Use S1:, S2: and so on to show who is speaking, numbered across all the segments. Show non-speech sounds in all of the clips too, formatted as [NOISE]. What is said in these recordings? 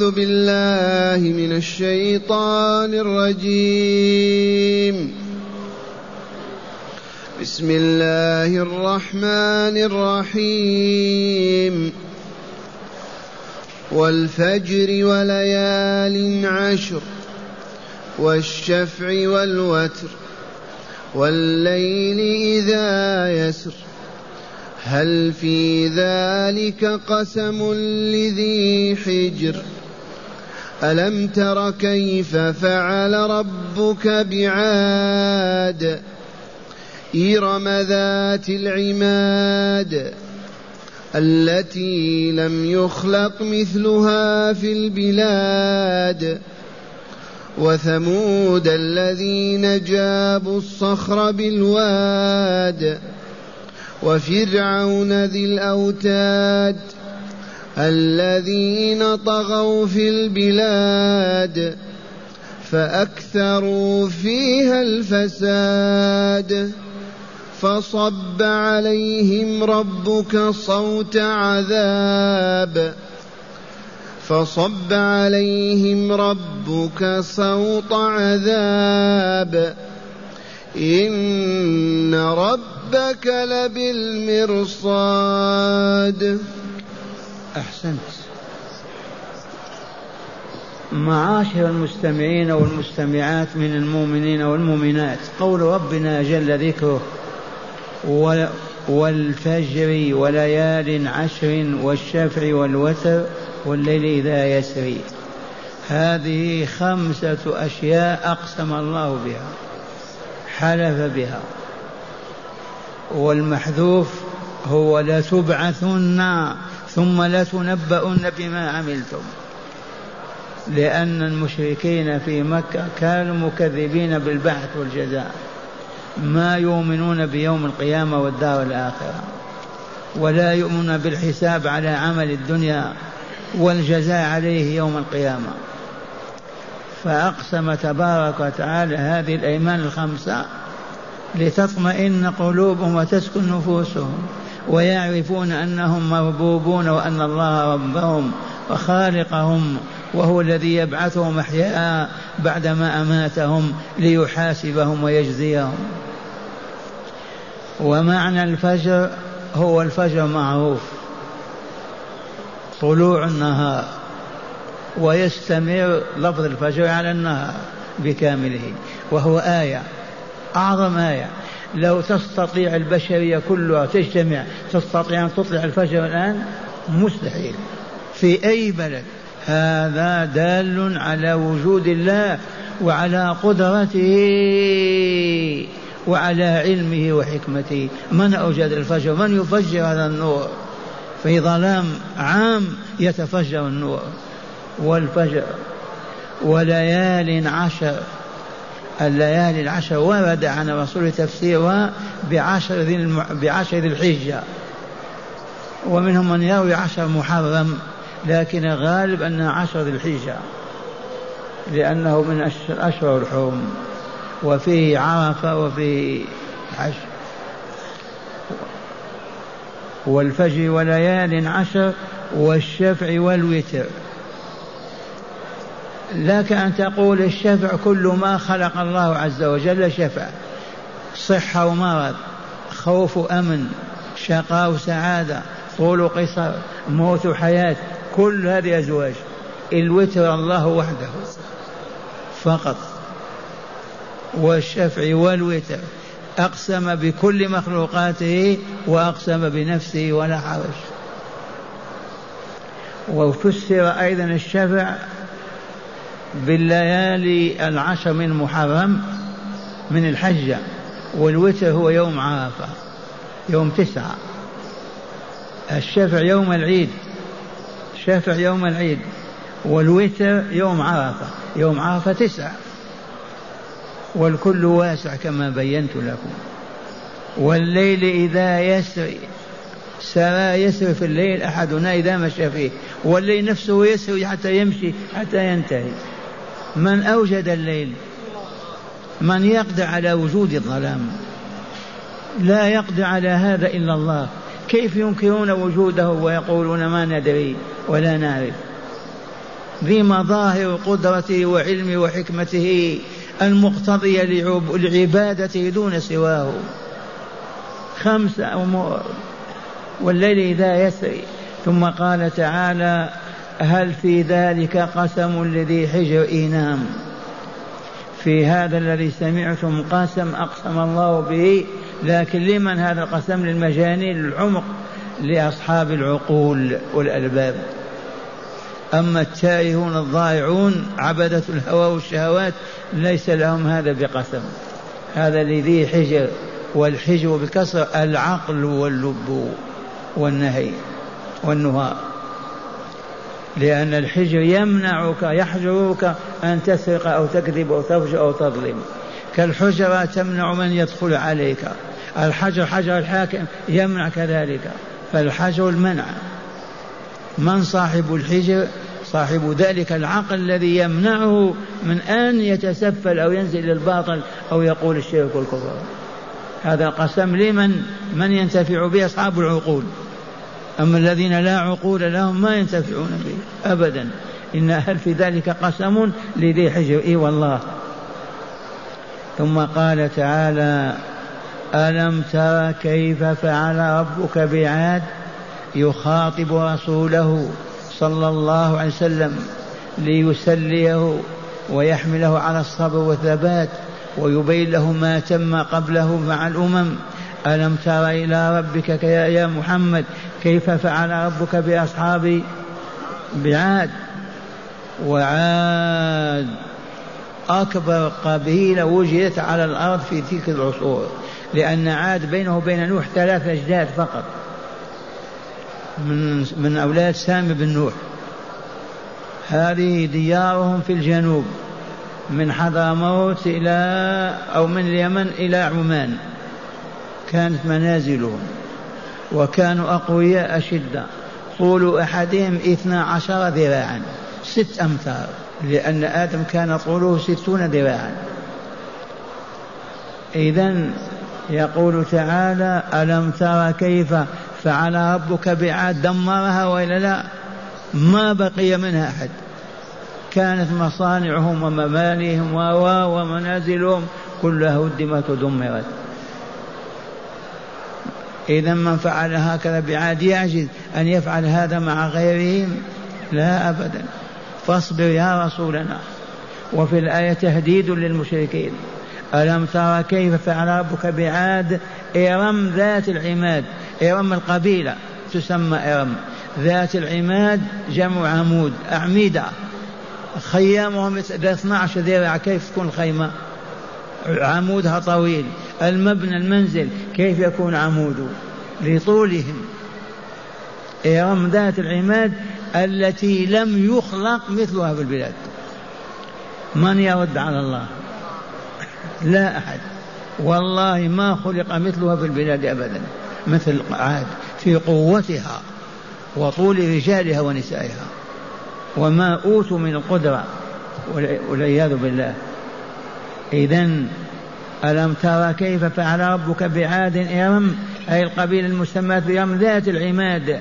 S1: أعوذ بالله من الشيطان الرجيم. بسم الله الرحمن الرحيم. والفجر وليال عشر والشفع والوتر والليل إذا يسر. هل في ذلك قسم لذي حجر؟ ألم تر كيف فعل ربك بعاد؟ إرم ذات العماد التي لم يخلق مثلها في البلاد. وثمود الذين جابوا الصخر بالواد. وفرعون ذي الأوتاد الذين طغوا في البلاد فأكثروا فيها الفساد فصب عليهم ربك صوت عذاب فصب عليهم ربك صوت عذاب إن ربك لبالمرصاد
S2: أحسنت. معاشر المستمعين والمستمعات من المؤمنين والمؤمنات قول ربنا جل ذكره والفجر وليال عشر والشفع والوتر والليل إذا يسري هذه خمسة أشياء أقسم الله بها حلف بها. والمحذوف هو لتبعثن ثم لتنبؤن بما عملتم. لأن المشركين في مكة كانوا مكذبين بالبعث والجزاء. ما يؤمنون بيوم القيامة والدار الآخرة. ولا يؤمنون بالحساب على عمل الدنيا والجزاء عليه يوم القيامة. فأقسم تبارك وتعالى هذه الأيمان الخمسة لتطمئن قلوبهم وتسكن نفوسهم. ويعرفون أنهم مربوبون وأن الله ربهم وخالقهم وهو الذي يبعثهم أحياء بعدما أماتهم ليحاسبهم ويجزيهم. ومعنى الفجر هو الفجر معروف. طلوع النهار. ويستمر لفظ الفجر على النهار بكامله. وهو آية أعظم آية. لو تستطيع البشرية كلها تجتمع تستطيع أن تطلع الفجر الآن؟ مستحيل. في أي بلد؟ هذا دال على وجود الله وعلى قدرته وعلى علمه وحكمته. من أوجد الفجر؟ من يفجر هذا النور؟ في ظلام عام يتفجر النور. والفجر. وليال عشر. الليالي العشر ورد عن الرسول تفسيرها بعشر ذي بعشر ذي الحجة. ومنهم من يروي عشر محرم لكن الغالب أنها عشر ذي الحجة لأنه من أشهر الحرم. وفيه عرفة وفيه حج والفجر وليال عشر والشفع والوتر. لك أن تقول الشفع كل ما خلق الله عز وجل شفع. صحة ومرض خوف أمن شقاء وسعادة طول قصر موت وحياة كل هذه أزواج. الوتر الله وحده فقط. والشفع والوتر أقسم بكل مخلوقاته وأقسم بنفسه ولا حرج. وفسر أيضا الشفع بالليالي العشر من محرم من الحجة والوتر هو يوم عرفة يوم تسعة. الشفع يوم العيد الشفع يوم العيد والوتر يوم عرفة يوم عرفة تسعة. والكل واسع كما بينت لكم. والليل إذا يسري سرى يسري في الليل أحدنا إذا مشى فيه. والليل نفسه يسري حتى يمشي حتى ينتهي. من أوجد الليل من يقدر على وجود الظلام. لا يقدر على هذا إلا الله. كيف ينكرون وجوده ويقولون ما ندري ولا نعرف؟ ذي مظاهر قدرته وعلمه وحكمته المقتضية لعبادته دون سواه. خمسة أمور والليل إذا يسري. ثم قال تعالى هل في ذلك قسم لذي حجر إينام؟ في هذا الذي سمعتم قسم أقسم الله به لكن لمن هذا القسم؟ للمجانين العمق لأصحاب العقول والألباب. أما التائهون الضائعون عبدة الهوى والشهوات ليس لهم هذا بقسم. هذا لذي حجر والحجر بكسر العقل واللب والنهي والنهار. لأن الحجر يمنعك يحجرك أن تسرق أو تكذب أو تفجر أو تظلم. كالحجرة تمنع من يدخل عليك. الحجر حجر الحاكم يمنع كذلك. فالحجر المنع. من صاحب الحجر؟ صاحب ذلك العقل الذي يمنعه من أن يتسفل أو ينزل إلى الباطل أو يقول الشرك والكفر. هذا قسم لمن؟ من ينتفع به أصحاب العقول. أما الذين لا عقول لهم ما ينتفعون به أبدا. إن هل في ذلك قسم لذي حجر. إي والله. ثم قال تعالى ألم تر كيف فعل ربك بعاد يخاطب رسوله صلى الله عليه وسلم ليسليه ويحمله على الصبر والثبات ويبين له ما تم قبله مع الأمم. ألم تر إلى ربك يا محمد كيف فعل ربك بأصحاب بعاد؟ وعاد. أكبر قبيلة وجدت على الأرض في تلك العصور لأن عاد بينه وبين نوح ثلاث أجداد فقط. من من أولاد سام بن نوح. هذه ديارهم في الجنوب من حضرموت إلى أو من اليمن إلى عمان. كانت منازلهم. وكانوا أقوياء أشدة. طول أحدهم اثنا عشر ذراعا. ست أمتار لأن آدم كان طوله ستون ذراعا. إذا يقول تعالى ألم ترى كيف فعل ربك بعاد؟ دمرها وإلا لا؟ ما بقي منها أحد. كانت مصانعهم ومبانيهم ومنازلهم. كلها هدمت ودمرت إذا من فعل هكذا بعاد يعجز أن يفعل هذا مع غيرهم لا أبدا. فاصبر يا رسولنا. وفي الآية تهديد للمشركين. ألم ترى كيف فعل ربك بعاد؟ إرم ذات العماد. إرم القبيلة تسمى إرم. ذات العماد جمع عمود أعمدة. خيامهم 12 ذراع. كيف تكون خيمة عمودها طويل. المبنى المنزل كيف يكون عموده؟ لطولهم. إرم ذات العماد التي لم يخلق مثلها في البلاد. من يرد على الله؟ لا أحد. والله ما خلق مثلها في البلاد أبدا. مثل عاد في قوتها وطول رجالها ونسائها. وما أوتوا من القدرة والعياذ بالله. إذا ألم ترى كيف فعل ربك بعاد إرم؟ أي القبيلة المسماة بإرم ذات العماد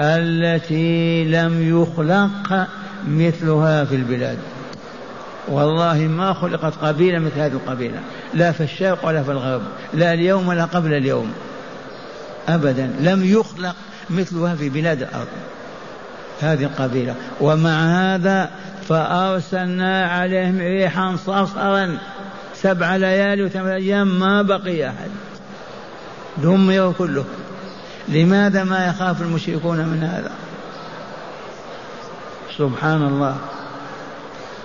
S2: التي لم يخلق مثلها في البلاد. والله ما خلقت قبيلة مثل هذه القبيلة. لا في الشرق ولا في الغرب. لا اليوم ولا قبل اليوم. أبدا. لم يخلق مثلها في بلاد الأرض. هذه القبيلة. ومع هذا فأرسلنا عليهم ريحا صرصرا. سبع ليالي وثمان أيام ما بقي أحد. دمروا كله. لماذا ما يخاف المشركون من هذا؟ سبحان الله.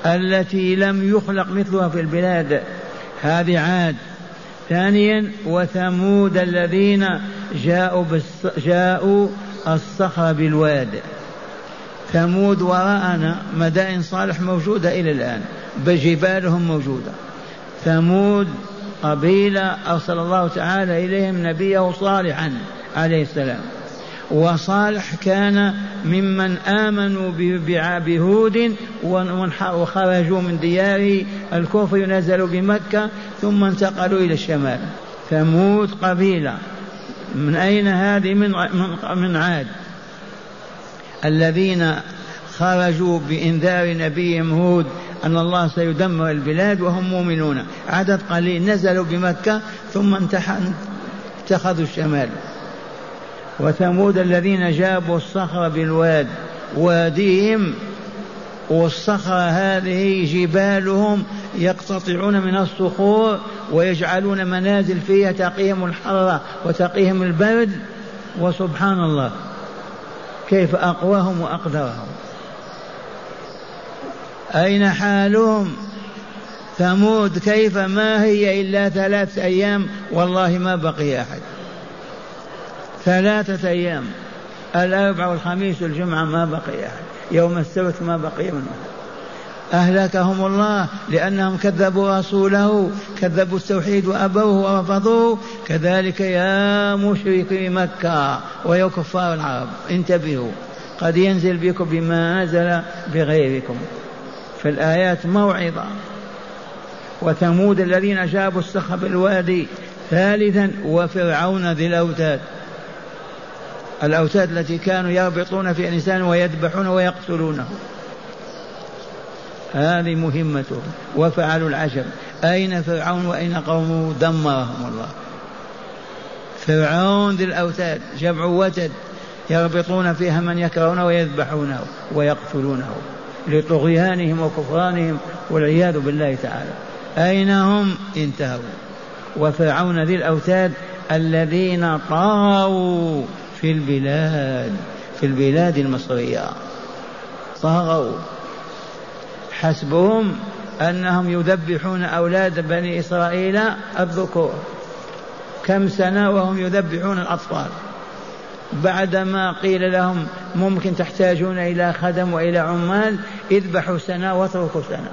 S2: التي لم يخلق مثلها في البلاد. هذه عاد. ثانيا وثمود الذين جاءوا جاءوا الصخر بالواد. ثمود وراءنا مدائن صالح موجودة إلى الآن بجبالهم موجودة. ثمود قبيلة أرسل الله تعالى إليهم نبيه صالحا عليه السلام. وصالح كان ممن آمنوا بهود وخرجوا من ديار الكفر نزلوا بمكة ثم انتقلوا إلى الشمال. ثمود قبيلة. من أين هذه؟ من من عاد. الذين خرجوا بإنذار نبيهم هود أن الله سيدمر البلاد وهم مؤمنون. عدد قليل نزلوا بمكة ثم اتخذوا الشمال. وثمود الذين جابوا الصخر بالواد واديهم والصخرة هذه جبالهم يقتطعون من الصخور ويجعلون منازل فيها تقيهم الحرة وتقيهم البرد. وسبحان الله كيف أقواهم وأقدرهم. أين حالهم؟ ثمود كيف؟ ما هي إلا ثلاثة أيام؟ والله ما بقي أحد. ثلاثة أيام. الأربع والخميس والجمعة ما بقي أحد. يوم السبت ما بقي منه أهلكهم الله لأنهم كذبوا رسوله كذبوا التوحيد وأبوه ورفضوه. كذلك يا مشركي مكة ويا كفار العرب. انتبهوا. قد ينزل بكم بما نزل بغيركم. في الآيات موعظة. وثمود الذين جابوا الصخر بالوادي ثالثا وفرعون ذي الأوتاد. الأوتاد التي كانوا يربطون في الإنسان ويذبحون ويقتلونه هذه مهمتهم. وفعلوا العجب. أين فرعون وأين قومه دمرهم الله؟ فرعون ذي الأوتاد جمع وتد يربطون فيها من يكرهونه ويذبحونه ويقتلونه. لطغيانهم وكفرانهم والعياذ بالله تعالى. أين هم؟ انتهوا. وفرعون ذي الأوتاد الذين طغوا في البلاد في البلاد المصرية. طغوا حسبهم أنهم يذبحون أولاد بني إسرائيل الذكور. كم سنة وهم يذبحون الأطفال؟ بعدما قيل لهم ممكن تحتاجون إلى خدم وإلى عمال اذبحوا سنة واتركوا سنة.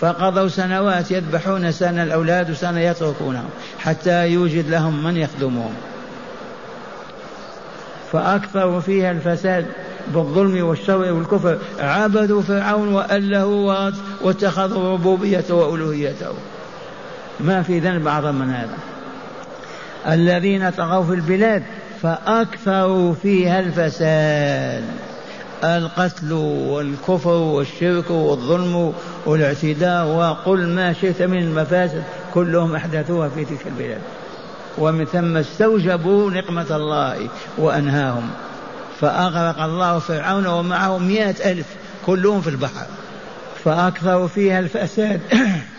S2: فقضوا سنوات يذبحون سنة الأولاد وسنة يتركونهم حتى يوجد لهم من يخدمهم. فأكثروا فيها الفساد بالظلم والشر والكفر. عبدوا فرعون وأله واتخذوا ربوبيته وألوهيته. ما في ذنب أعظم من هذا. الذين طغوا في البلاد فأكثروا فيها الفساد. القتل والكفر والشرك والظلم والاعتداء وقل ما شئت من المفاسد كلهم أحدثوها في تلك البلاد. ومن ثم استوجبوا نقمة الله وأنهاهم. فأغرق الله فرعون ومعه مئة ألف كلهم في البحر. فأكثروا فيها الفساد. [COUGHS]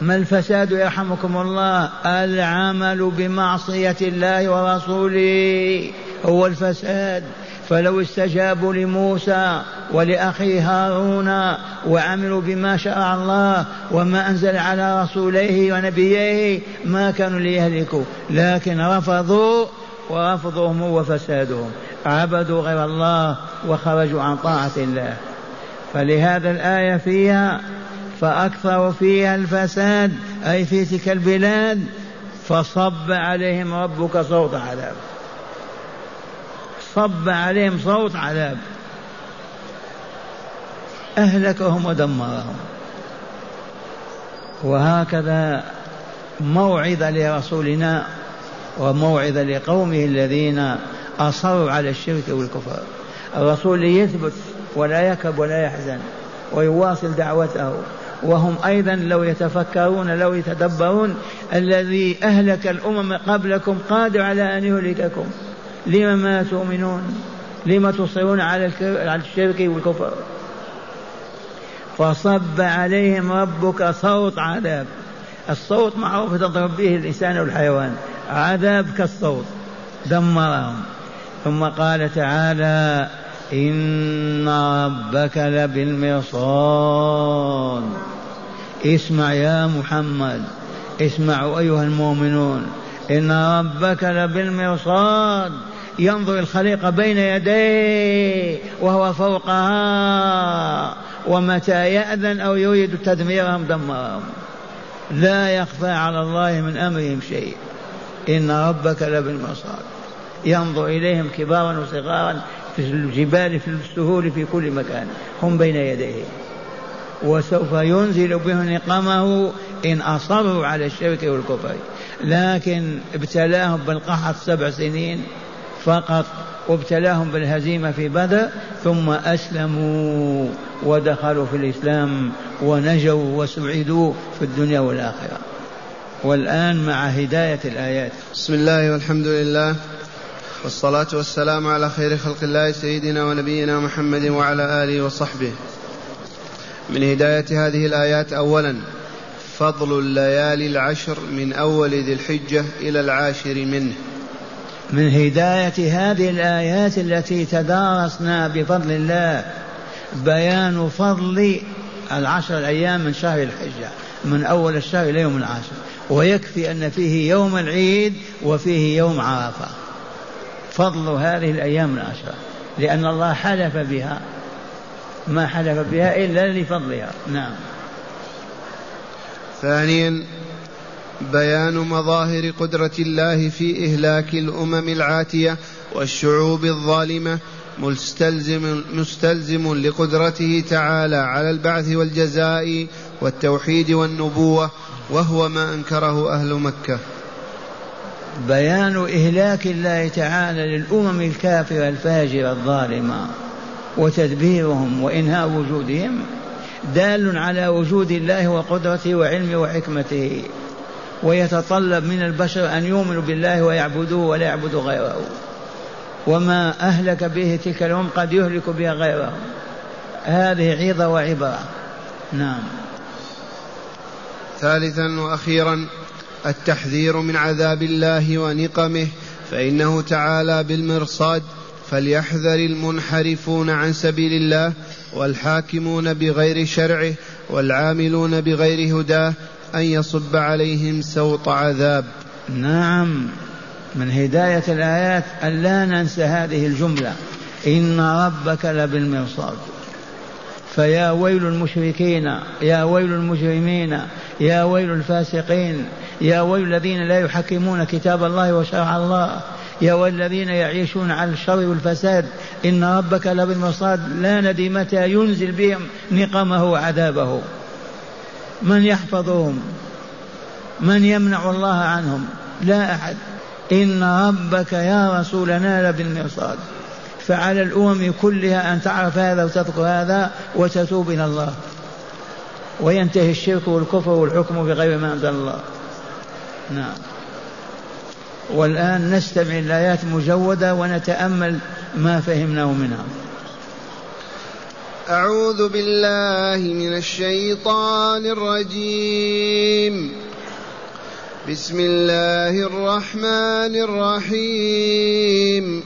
S2: ما الفساد يرحمكم الله؟ العمل بمعصية الله ورسوله هو الفساد. فلو استجابوا لموسى ولأخيه هارون وعملوا بما شرع الله وما أنزل على رسوليه ونبييه ما كانوا ليهلكوا لكن رفضوا ورفضهم وفسادهم. عبدوا غير الله وخرجوا عن طاعة الله. فلهذا الآية فيها فأكثروا فيها الفساد أي في تلك البلاد فصب عليهم ربك صوت عذاب. صب عليهم صوت عذاب. أهلكهم ودمرهم. وهكذا موعظة لرسولنا وموعظة لقومه الذين أصروا على الشرك والكفر. الرسول يثبت ولا يكب ولا يحزن ويواصل دعوته. وهم أيضا لو يتفكرون لو يتدبرون الذي أهلك الأمم قبلكم قادر على أن يهلككم. لم ما تؤمنون؟ لم تصرون على الشرك والكفر؟ فصب عليهم ربك صوت عذاب. الصوت معروف تضرب به الإنسان والحيوان. عذاب كالصوت. دمرهم. ثم قال تعالى إن ربك لبالمرصاد اسمع يا محمد اسمعوا أيها المؤمنون إن ربك لبالمرصاد ينظر الخليقة بين يديه وهو فوقها ومتى يأذن أو يريد تدميرهم دمرهم لا يخفى على الله من أمرهم شيء. إن ربك لبالمرصاد ينظر إليهم كبارا وصغارا في الجبال في السهول في كل مكان. هم بين يديه. وسوف ينزل بهم نقمه إن أصروا على الشرك والكفر. لكن ابتلاهم بالقحط سبع سنين فقط وابتلاهم بالهزيمة في بدر ثم أسلموا ودخلوا في الإسلام ونجوا وسعدوا في الدنيا والآخرة. والآن مع هداية الآيات.
S1: بسم الله والحمد لله. والصلاة والسلام على خير خلق الله سيدنا ونبينا محمد وعلى آله وصحبه. من هداية هذه الآيات أولا فضل الليالي العشر من أول ذي الحجة إلى العاشر منه.
S2: من هداية هذه الآيات التي تدارسنا بفضل الله بيان فضل العشر الأيام من شهر الحجة من أول الشهر إلى يوم العاشر. ويكفي أن فيه يوم العيد وفيه يوم عرفة. فضل هذه الأيام العشرة لأن الله حلف بها. ما حلف بها إلا لفضلها. نعم.
S1: ثانيا بيان مظاهر قدرة الله في إهلاك الأمم العاتية والشعوب الظالمة مستلزم مستلزم لقدرته تعالى على البعث والجزاء والتوحيد والنبوة وهو ما أنكره أهل مكة.
S2: بيان إهلاك الله تعالى للأمم الكافرة الفاجرة الظالمة وتدبيرهم وإنهاء وجودهم دال على وجود الله وقدرته وعلمه وحكمته ويتطلب من البشر أن يؤمنوا بالله ويعبدوه ولا يعبدوا غيره. وما أهلك به تلك الأمم قد يهلك بها غيره هذه عظة وعبرة. نعم.
S1: ثالثا وأخيرا التحذير من عذاب الله ونقمه فإنه تعالى بالمرصاد فليحذر المنحرفون عن سبيل الله والحاكمون بغير شرعه والعاملون بغير هداه أن يصب عليهم سوط عذاب.
S2: نعم من هداية الآيات أن لا ننسى هذه الجملة إن ربك لبالمرصاد. فيا ويل المشركين يا ويل المجرمين يا ويل الفاسقين يا ويل الذين لا يحكمون كتاب الله وشرع الله. يا والذين يعيشون على الشر والفساد. إن ربك لبالمرصاد. لا ندري متى ينزل بهم نقمه وعذابه. من يحفظهم؟ من يمنع الله عنهم؟ لا أحد. إن ربك يا رسولنا لبالمرصاد. فعلى الأمم كلها أن تعرف هذا وتذكر هذا وتتوب إلى الله. وينتهي الشرك والكفر والحكم بغير ما أنزل الله. نعم. والآن نستمع الآيات مجودة ونتأمل ما فهمناه منها.
S1: أعوذ بالله من الشيطان الرجيم. بسم الله الرحمن الرحيم.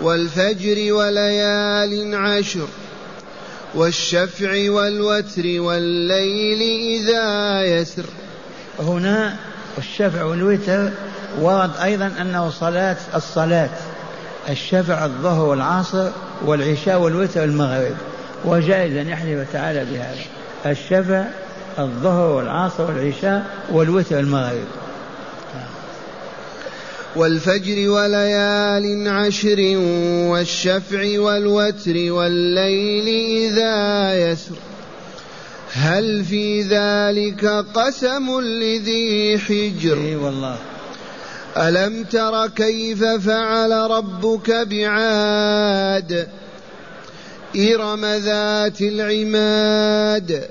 S1: والفجر وليال عشر والشفع والوتر والليل إذا يسر.
S2: هنا الشفع والوتر ورد أيضا أنه صلاة الصلاة الشفع الظهر والعصر والعشاء والوتر المغرب. وجائز أن يحلف تعالى بهذا. الشفع الظهر والعصر والعشاء والوتر المغرب.
S1: والفجر وليال عشر والشفع والوتر والليل إذا يسر. هل في ذلك قسم لذي حجر؟
S2: إي والله.
S1: ألم تر كيف فعل ربك بعاد؟ إرم ذات العماد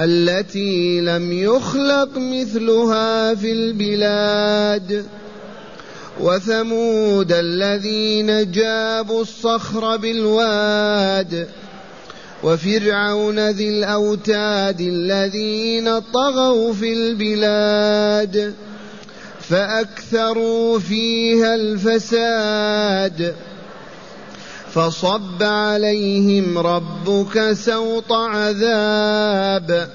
S1: التي لم يخلق مثلها في البلاد. وثمود الذين جابوا الصخر بالواد. وفرعون ذي الأوتاد الذين طغوا في البلاد فأكثروا فيها الفساد فصب عليهم ربك سوط عذاب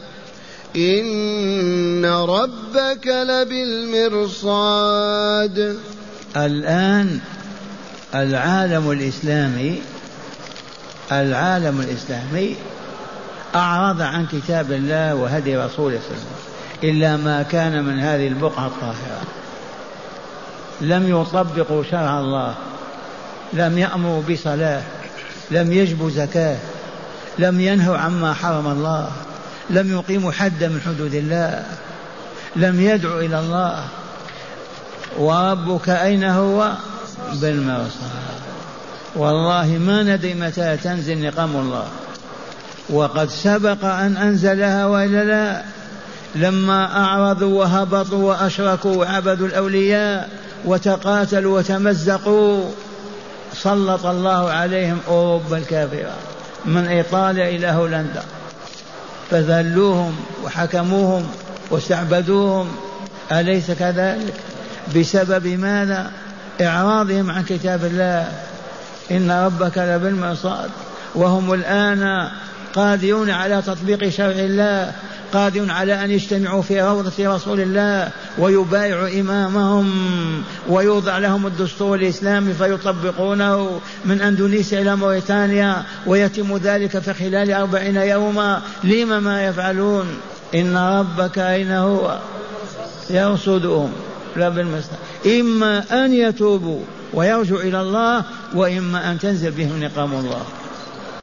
S1: إن ربك لبالمرصاد.
S2: الآن العالم الإسلامي العالم الإسلامي أعرض عن كتاب الله وهدي رسوله صلى الله عليه وسلم إلا ما كان من هذه البقعة الطاهرة. لم يطبقوا شرع الله لم يأمروا بصلاة لم يجبوا زكاة لم ينهوا عما حرم الله لم يقيموا حدا من حدود الله لم يدعوا إلى الله. وربك أين هو؟ بالمرصاد. والله ما ندري متى تنزل نقم الله. وقد سبق أن أنزلها وإلا لا. لما أعرضوا وهبطوا وأشركوا وعبدوا الأولياء وتقاتلوا وتمزقوا سلط الله عليهم أوروبا الكافرة من إيطاليا إلى هولندا. فذلوهم وحكموهم واستعبدوهم. أليس كذلك؟ بسبب ماذا؟ إعراضهم عن كتاب الله. إن ربك لبالمرصاد. وهم الآن قادرون على تطبيق شرع الله قادر على أن يجتمعوا في روضة رسول الله ويبايعوا إمامهم ويوضع لهم الدستور الإسلامي فيطبقونه من أندونيسيا إلى موريتانيا ويتم ذلك في خلال أربعين يوما. لم ما يفعلون؟ إن ربك أين هو؟ يرصدهم. لا بالمسلم إما أن يتوبوا ويرجعوا إلى الله وإما أن تنزل بهم نقام الله.